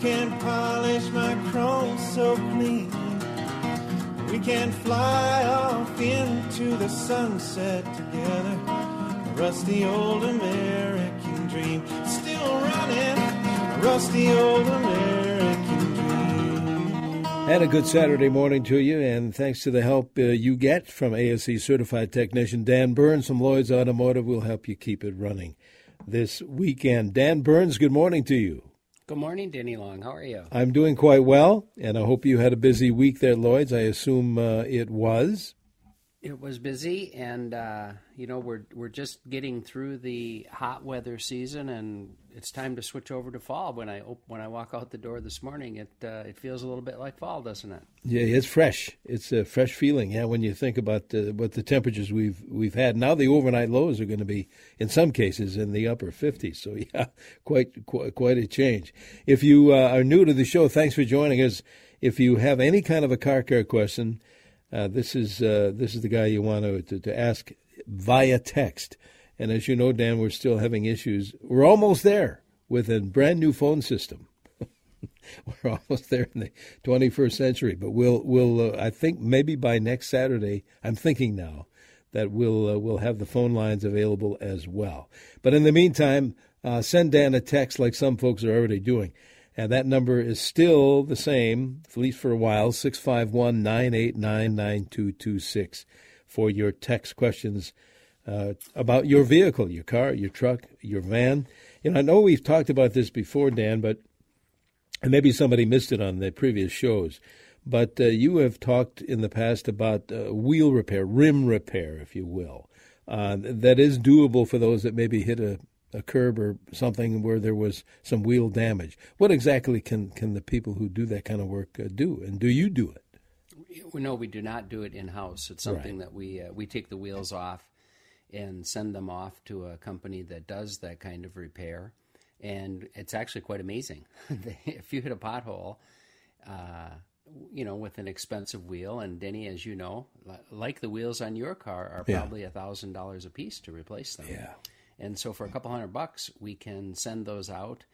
can polish my chrome so clean. We can fly off into the sunset together. A rusty old American dream still running. A rusty old American dream. And a good Saturday morning to you, and thanks to the help uh, you get from ASE certified technician Dan Burns from Lloyd's Automotive, we'll help you keep it running this weekend. Dan Burns, good morning to you. Good morning, Denny Long. How are you? I'm doing quite well, and I hope you had a busy week there, Lloyd's. I assume uh, it was. It was busy, and uh, you know we're we're just getting through the hot weather season, and it's time to switch over to fall. When I op- when I walk out the door this morning, it uh, it feels a little bit like fall, doesn't it? Yeah, it's fresh. It's a fresh feeling. Yeah, when you think about uh, what the temperatures we've we've had now, the overnight lows are going to be in some cases in the upper 50s. So yeah, quite quite, quite a change. If you uh, are new to the show, thanks for joining us. If you have any kind of a car care question uh, this is uh, this is the guy you want to, to, to ask via text. And as you know, Dan, we're still having issues. We're almost there with a brand new phone system. we're almost there in the 21st century, but we'll we'll uh, I think maybe by next Saturday. I'm thinking now that we'll uh, we'll have the phone lines available as well. But in the meantime, uh, send Dan a text like some folks are already doing. And that number is still the same, at least for a while, 651 989 9226 for your text questions uh, about your vehicle, your car, your truck, your van. You know, I know we've talked about this before, Dan, but maybe somebody missed it on the previous shows. But uh, you have talked in the past about uh, wheel repair, rim repair, if you will. Uh, that is doable for those that maybe hit a a curb or something where there was some wheel damage. What exactly can, can the people who do that kind of work uh, do? And do you do it? No, we do not do it in house. It's something right. that we uh, we take the wheels off and send them off to a company that does that kind of repair, and it's actually quite amazing. if you hit a pothole, uh, you know, with an expensive wheel, and Denny, as you know, like the wheels on your car, are probably a thousand dollars a piece to replace them. Yeah. And so for a couple hundred bucks, we can send those out.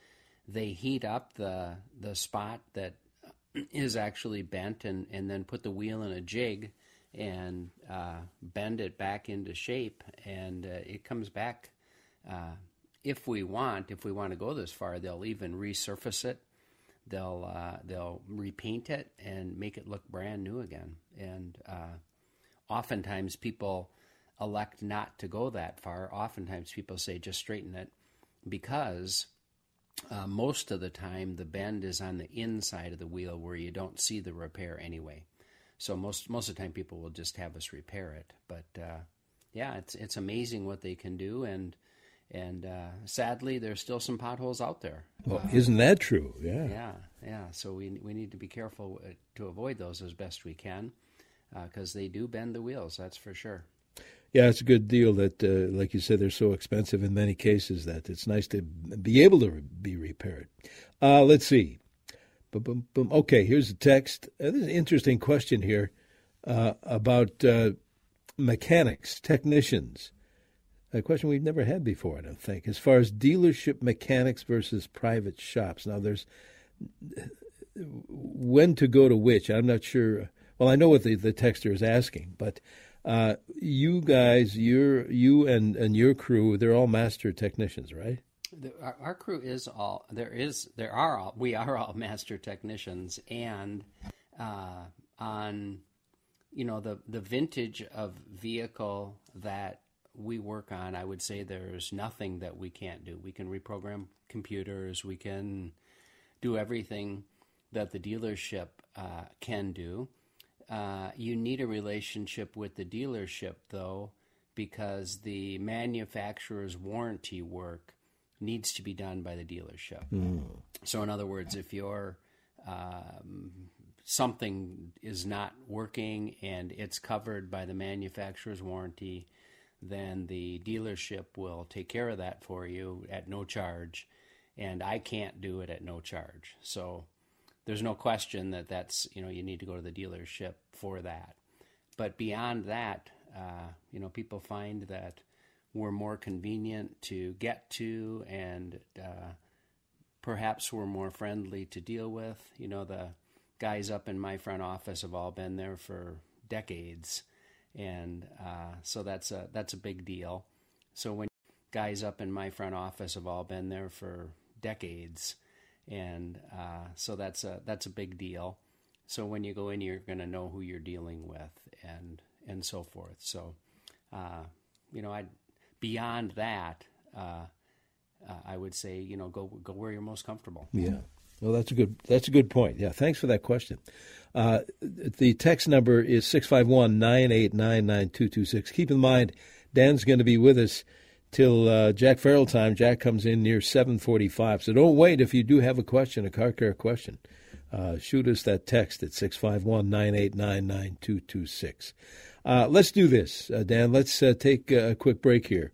They heat up the the spot that is actually bent, and and then put the wheel in a jig and uh, bend it back into shape, and uh, it comes back. Uh, if we want, if we want to go this far, they'll even resurface it. They'll uh, they'll repaint it and make it look brand new again. And uh, oftentimes people elect not to go that far. Oftentimes people say just straighten it because uh, most of the time the bend is on the inside of the wheel where you don't see the repair anyway. So most most of the time people will just have us repair it. But uh, yeah, it's it's amazing what they can do and and uh, sadly there's still some potholes out there. Well, isn't that true? Yeah. Yeah, yeah. So we we need to be careful uh, to avoid those as best we can because uh, they do bend the wheels. That's for sure. Yeah, it's a good deal that, uh, like you said, they're so expensive in many cases that it's nice to be able to be repaired. Uh, let's see. Boom, boom, Okay, here's a text. Uh, there's an interesting question here uh, about uh, mechanics, technicians. A question we've never had before, I don't think. As far as dealership mechanics versus private shops. Now, there's when to go to which. I'm not sure. Well, I know what the, the texter is asking, but uh, you guys, your you and and your crew, they're all master technicians, right? Our, our, crew is all there is there are all we are all master technicians, and uh, on you know the the vintage of vehicle that we work on, I would say there's nothing that we can't do. We can reprogram computers. We can do everything that the dealership uh, can do. Uh, you need a relationship with the dealership, though, because the manufacturer's warranty work needs to be done by the dealership. Mm. So, in other words, if your um, something is not working and it's covered by the manufacturer's warranty, then the dealership will take care of that for you at no charge, and I can't do it at no charge. So there's no question that that's you know you need to go to the dealership for that. But beyond that, uh, you know, people find that we're more convenient to get to and uh, perhaps were more friendly to deal with. You know, the guys up in my front office have all been there for decades, and uh, so that's a that's a big deal. So when guys up in my front office have all been there for decades, and uh, so that's a that's a big deal. So when you go in, you're going to know who you're dealing with, and and so forth. So, uh, you know, I beyond that, uh, uh, I would say, you know, go go where you're most comfortable. Yeah. Well, that's a good that's a good point. Yeah, thanks for that question. Uh, the text number is 651-989-9226. Keep in mind, Dan's going to be with us till uh, Jack Farrell time. Jack comes in near 745. So don't wait if you do have a question, a car care question. Uh, shoot us that text at 651-989-9226. Uh, let's do this, uh, Dan. Let's uh, take a quick break here.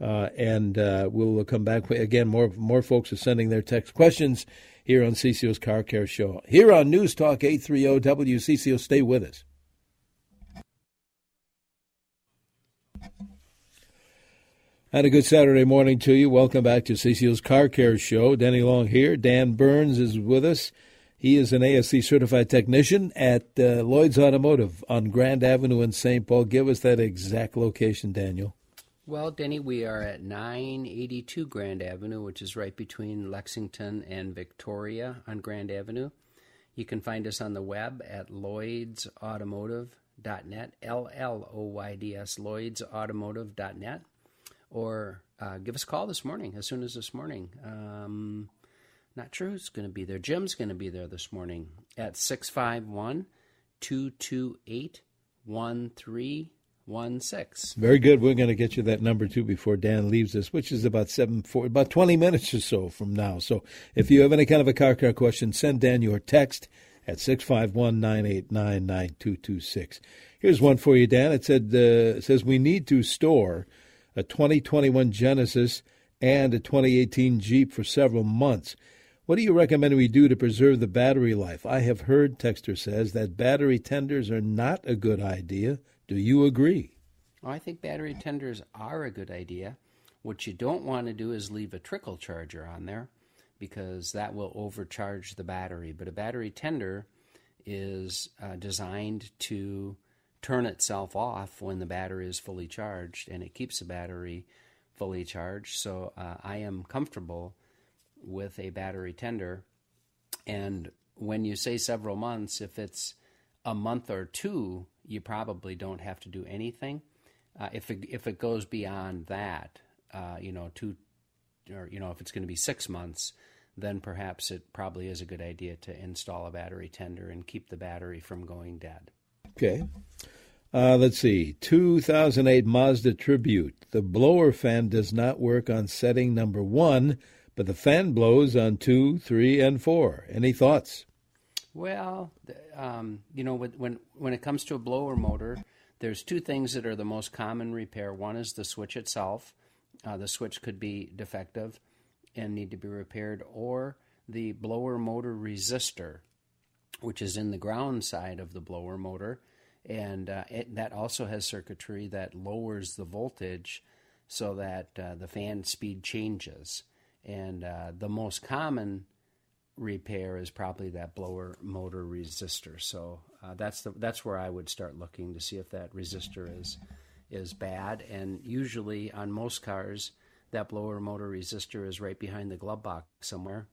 Uh, and we'll come back again. More more folks are sending their text questions here on CCO's Car Care Show. Here on News Talk 830 WCCO. Stay with us. And a good Saturday morning to you. Welcome back to CCO's Car Care Show. Denny Long here. Dan Burns is with us. He is an ASE certified technician at uh, Lloyd's Automotive on Grand Avenue in St. Paul. Give us that exact location, Daniel. Well, Denny, we are at 982 Grand Avenue, which is right between Lexington and Victoria on Grand Avenue. You can find us on the web at lloydsautomotive.net, L L O Y D S, lloydsautomotive.net, or uh, give us a call this morning, as soon as this morning. Um, not sure who's going to be there. Jim's going to be there this morning at 651 228 one six. Very good. We're going to get you that number too before Dan leaves us, which is about seven four, about twenty minutes or so from now. So if you have any kind of a car car question, send Dan your text at 651-989-9226. Here's one for you, Dan. It said uh, it says we need to store a 2021 Genesis and a 2018 Jeep for several months. What do you recommend we do to preserve the battery life? I have heard, Texter says, that battery tenders are not a good idea do you agree? I think battery tenders are a good idea. What you don't want to do is leave a trickle charger on there because that will overcharge the battery. But a battery tender is uh, designed to turn itself off when the battery is fully charged and it keeps the battery fully charged. So uh, I am comfortable with a battery tender. And when you say several months, if it's a month or two, you probably don't have to do anything. Uh, if it, if it goes beyond that, uh, you know, two or you know, if it's going to be six months, then perhaps it probably is a good idea to install a battery tender and keep the battery from going dead. Okay. Uh, let's see. 2008 Mazda Tribute. The blower fan does not work on setting number one, but the fan blows on two, three, and four. Any thoughts? Well, um, you know, when when it comes to a blower motor, there's two things that are the most common repair. One is the switch itself. Uh, the switch could be defective and need to be repaired, or the blower motor resistor, which is in the ground side of the blower motor, and uh, it, that also has circuitry that lowers the voltage so that uh, the fan speed changes. And uh, the most common repair is probably that blower motor resistor. So uh, that's the that's where I would start looking to see if that resistor is is bad. And usually on most cars, that blower motor resistor is right behind the glove box somewhere.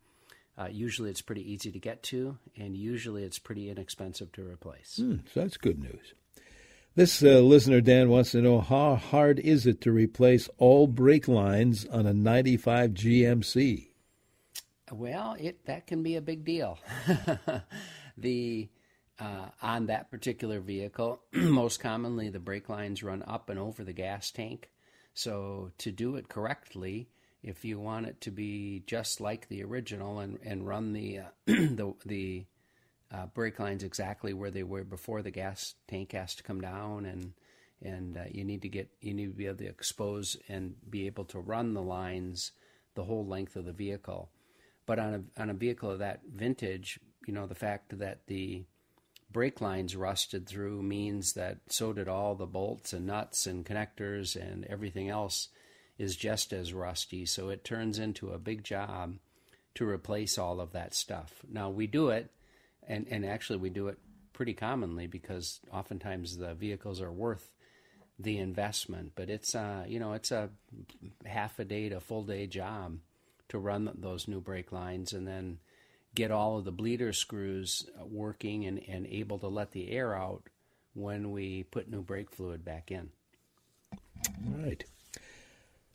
Uh, usually it's pretty easy to get to, and usually it's pretty inexpensive to replace. Mm, so that's good news. This uh, listener, Dan, wants to know how hard is it to replace all brake lines on a 95 GMC? Well, it that can be a big deal. the uh, on that particular vehicle, most commonly the brake lines run up and over the gas tank. So to do it correctly, if you want it to be just like the original and, and run the uh, the the uh, brake lines exactly where they were before the gas tank has to come down and and uh, you need to get you need to be able to expose and be able to run the lines the whole length of the vehicle. But on a on a vehicle of that vintage, you know, the fact that the brake lines rusted through means that so did all the bolts and nuts and connectors and everything else is just as rusty. So it turns into a big job to replace all of that stuff. Now we do it, and and actually we do it pretty commonly because oftentimes the vehicles are worth the investment. But it's uh, you know it's a half a day to full day job to run those new brake lines and then get all of the bleeder screws working and, and able to let the air out when we put new brake fluid back in. Right.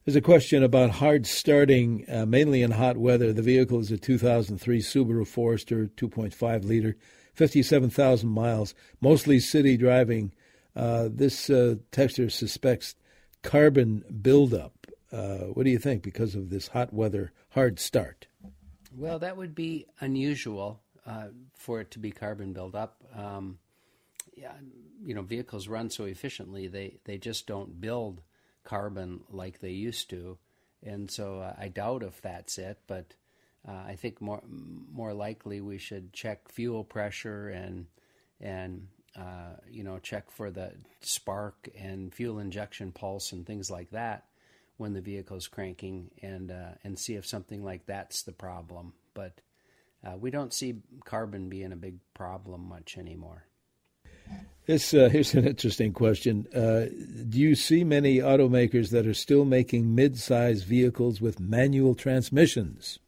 There's a question about hard starting, uh, mainly in hot weather. The vehicle is a 2003 Subaru Forester, 2.5 liter, 57,000 miles, mostly city driving. Uh, this uh, suspects carbon buildup. Uh, what do you think because of this hot weather hard start? Well, that would be unusual uh, for it to be carbon buildup. Um, yeah, you know, vehicles run so efficiently they they just don't build carbon like they used to, and so uh, I doubt if that's it. But uh, I think more more likely we should check fuel pressure and and uh, you know check for the spark and fuel injection pulse and things like that when the vehicle's cranking and uh, and see if something like that's the problem. But uh, we don't see carbon being a big problem much anymore. This uh, here's an interesting question. Uh, do you see many automakers that are still making mid-size vehicles with manual transmissions?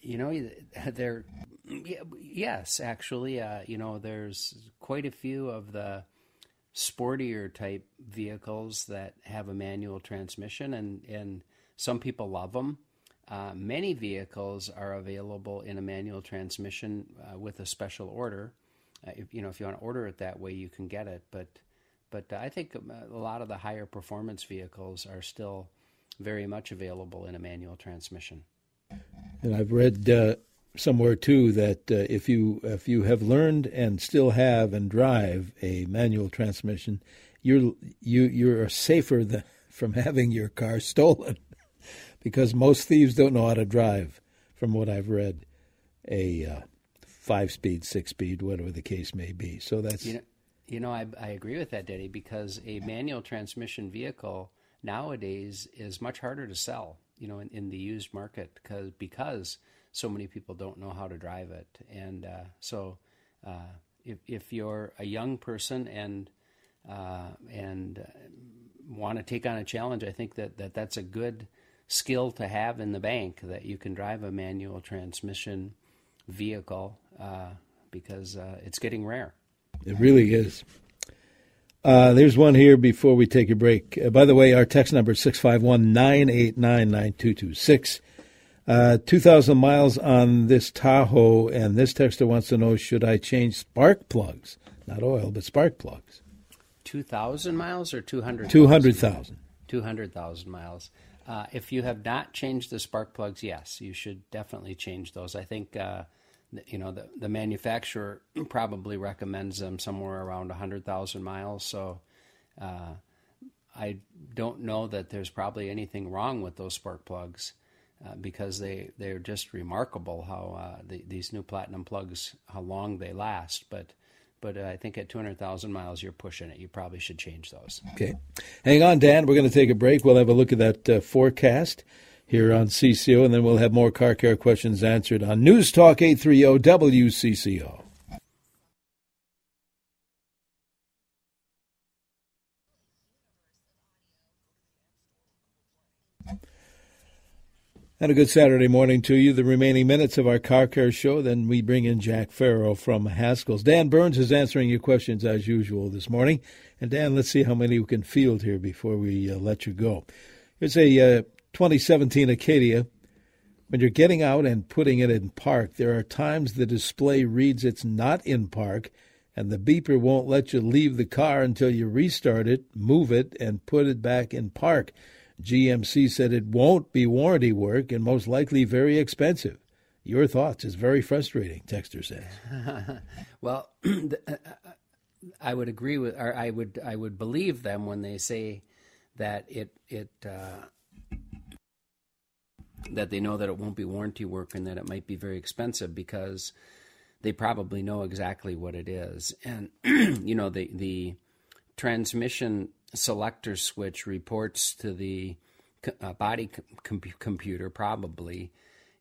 You know, there, yes, actually, uh, you know, there's quite a few of the sportier type vehicles that have a manual transmission, and, and some people love them. Uh, many vehicles are available in a manual transmission uh, with a special order. Uh, if, you know, if you want to order it that way, you can get it. But, but I think um, a lot of the higher performance vehicles are still very much available in a manual transmission. And I've read uh, somewhere too that uh, if you if you have learned and still have and drive a manual transmission, you're you you're safer than, from having your car stolen because most thieves don't know how to drive. From what I've read, a uh, five speed, six speed, whatever the case may be. So that's you know, you know I I agree with that, Denny, because a manual transmission vehicle nowadays is much harder to sell. You know, in, in the used market because because so many people don't know how to drive it. And uh, so, uh, if if you're a young person and uh, and want to take on a challenge, I think that, that that's a good skill to have in the bank that you can drive a manual transmission vehicle uh, because uh, it's getting rare. It really is. Uh, there's one here before we take a break. Uh, by the way, our text number is 651 989 9226. Uh, 2,000 miles on this Tahoe, and this texter wants to know should I change spark plugs? Not oil, but spark plugs. 2,000 miles or 200,000? 200,000. 200,000 miles. Uh, if you have not changed the spark plugs, yes, you should definitely change those. I think, uh, you know, the, the manufacturer probably recommends them somewhere around 100,000 miles. So uh, I don't know that there's probably anything wrong with those spark plugs. Uh, because they they're just remarkable how uh, the, these new platinum plugs how long they last. But but I think at 200,000 miles you're pushing it. You probably should change those. Okay, hang on, Dan. We're going to take a break. We'll have a look at that uh, forecast here on CCO, and then we'll have more car care questions answered on News Talk 830 WCCO. And a good Saturday morning to you. The remaining minutes of our Car Care Show, then we bring in Jack Farrell from Haskell's. Dan Burns is answering your questions as usual this morning. And Dan, let's see how many we can field here before we uh, let you go. Here's a uh, 2017 Acadia. When you're getting out and putting it in park, there are times the display reads it's not in park, and the beeper won't let you leave the car until you restart it, move it, and put it back in park. GMC said it won't be warranty work and most likely very expensive. Your thoughts is very frustrating, Texter says. well, I would agree with, or I would, I would believe them when they say that it, it, uh, that they know that it won't be warranty work and that it might be very expensive because they probably know exactly what it is. And you know, the the transmission selector switch reports to the uh, body com- computer probably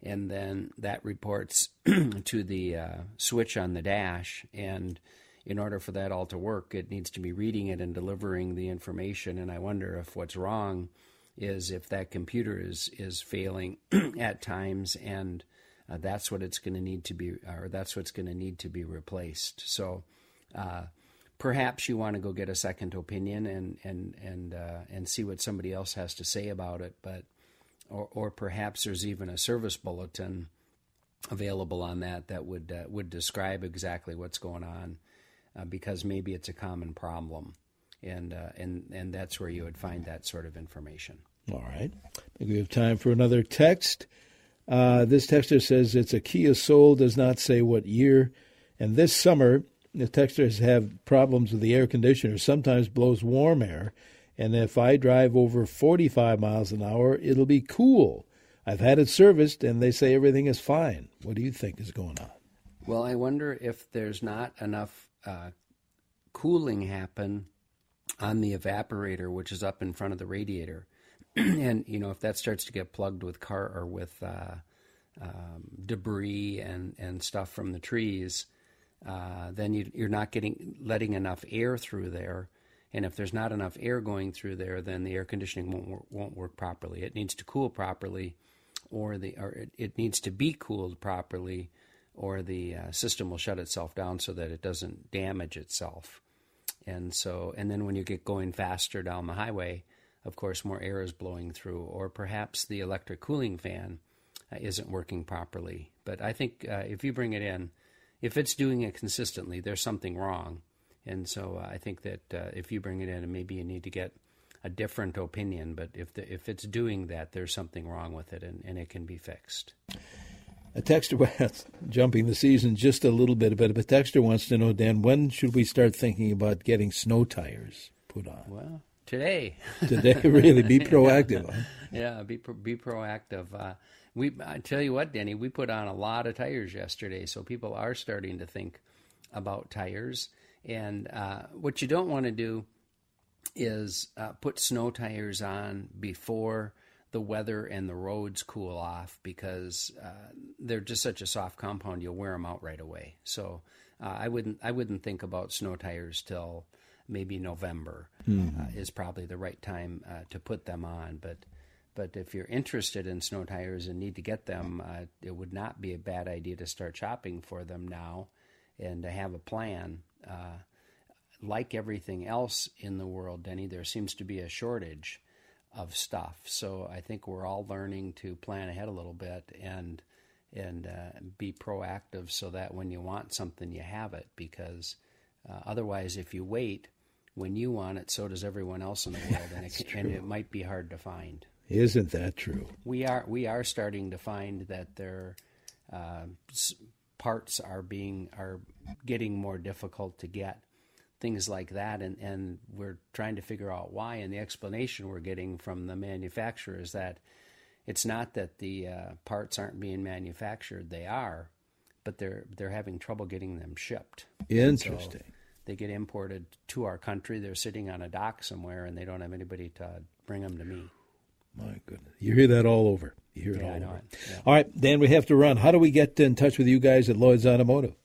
and then that reports to the uh, switch on the dash. And in order for that all to work, it needs to be reading it and delivering the information. And I wonder if what's wrong is if that computer is is failing at times, and uh, that's what it's going to need to be, or that's what's going to need to be replaced. So. Uh, perhaps you want to go get a second opinion and and and uh, and see what somebody else has to say about it. But or or perhaps there's even a service bulletin available on that that would uh, would describe exactly what's going on, uh, because maybe it's a common problem, and uh, and and that's where you would find that sort of information. All right, we have time for another text. Uh, this texter says it's a Kia Soul, does not say what year, and this summer the texters have problems with the air conditioner. Sometimes blows warm air, and if I drive over 45 miles an hour, it'll be cool. I've had it serviced, and they say everything is fine. What do you think is going on? Well, I wonder if there's not enough uh, cooling happen on the evaporator, which is up in front of the radiator, and you know if that starts to get plugged with car or with uh, um, debris and and stuff from the trees uh, then you, are not getting letting enough air through there. And if there's not enough air going through there, then the air conditioning won't work, won't work properly. It needs to cool properly, or the or it, it needs to be cooled properly, or the uh, system will shut itself down so that it doesn't damage itself. And so, and then when you get going faster down the highway, of course, more air is blowing through, or perhaps the electric cooling fan uh, isn't working properly. But I think uh, if you bring it in, if it's doing it consistently, there's something wrong. And so uh, I think that uh, if you bring it in, and maybe you need to get a different opinion, but if the, if it's doing that, there's something wrong with it, and, and it can be fixed. A texter, jumping the season just a little bit, but a texter wants to know, Dan, when should we start thinking about getting snow tires put on? Well, today. today, really, be proactive. yeah, yeah be be proactive. Uh, we I tell you what, Denny, we put on a lot of tires yesterday, so people are starting to think about tires. And uh, what you don't want to do is uh, put snow tires on before the weather and the roads cool off because uh, they're just such a soft compound. You'll wear them out right away. So uh, I wouldn't I wouldn't think about snow tires till maybe November mm-hmm. is probably the right time uh, to put them on, but. But if you're interested in snow tires and need to get them, uh, it would not be a bad idea to start shopping for them now and to have a plan. Uh, like everything else in the world, Denny, there seems to be a shortage of stuff. So I think we're all learning to plan ahead a little bit and and uh, be proactive so that when you want something, you have it. Because uh, otherwise, if you wait, when you want it, so does everyone else in the world, and it, and it might be hard to find. Isn't that true? We are we are starting to find that their uh, parts are being are getting more difficult to get, things like that, and and we're trying to figure out why. And the explanation we're getting from the manufacturer is that it's not that the uh, parts aren't being manufactured; they are, but they're they're having trouble getting them shipped. Interesting. They get imported to our country. They're sitting on a dock somewhere, and they don't have anybody to bring them to me. My goodness. You hear that all over. You hear it yeah, all over. Yeah. All right, Dan, we have to run. How do we get in touch with you guys at Lloyd's Automotive?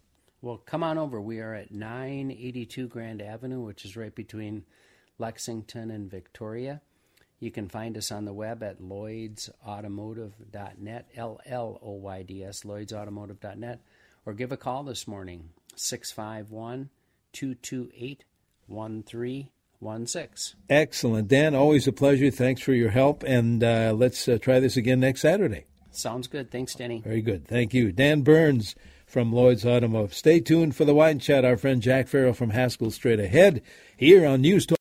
Well, come on over. We are at 982 Grand Avenue, which is right between Lexington and Victoria. You can find us on the web at lloydsautomotive.net, L L O Y D S, lloydsautomotive.net, or give a call this morning, 651 228 one six. Excellent, Dan. Always a pleasure. Thanks for your help, and uh, let's uh, try this again next Saturday. Sounds good. Thanks, Denny. Very good. Thank you, Dan Burns from Lloyd's Automotive. Stay tuned for the wine chat. Our friend Jack Farrell from Haskell straight ahead here on News Talk.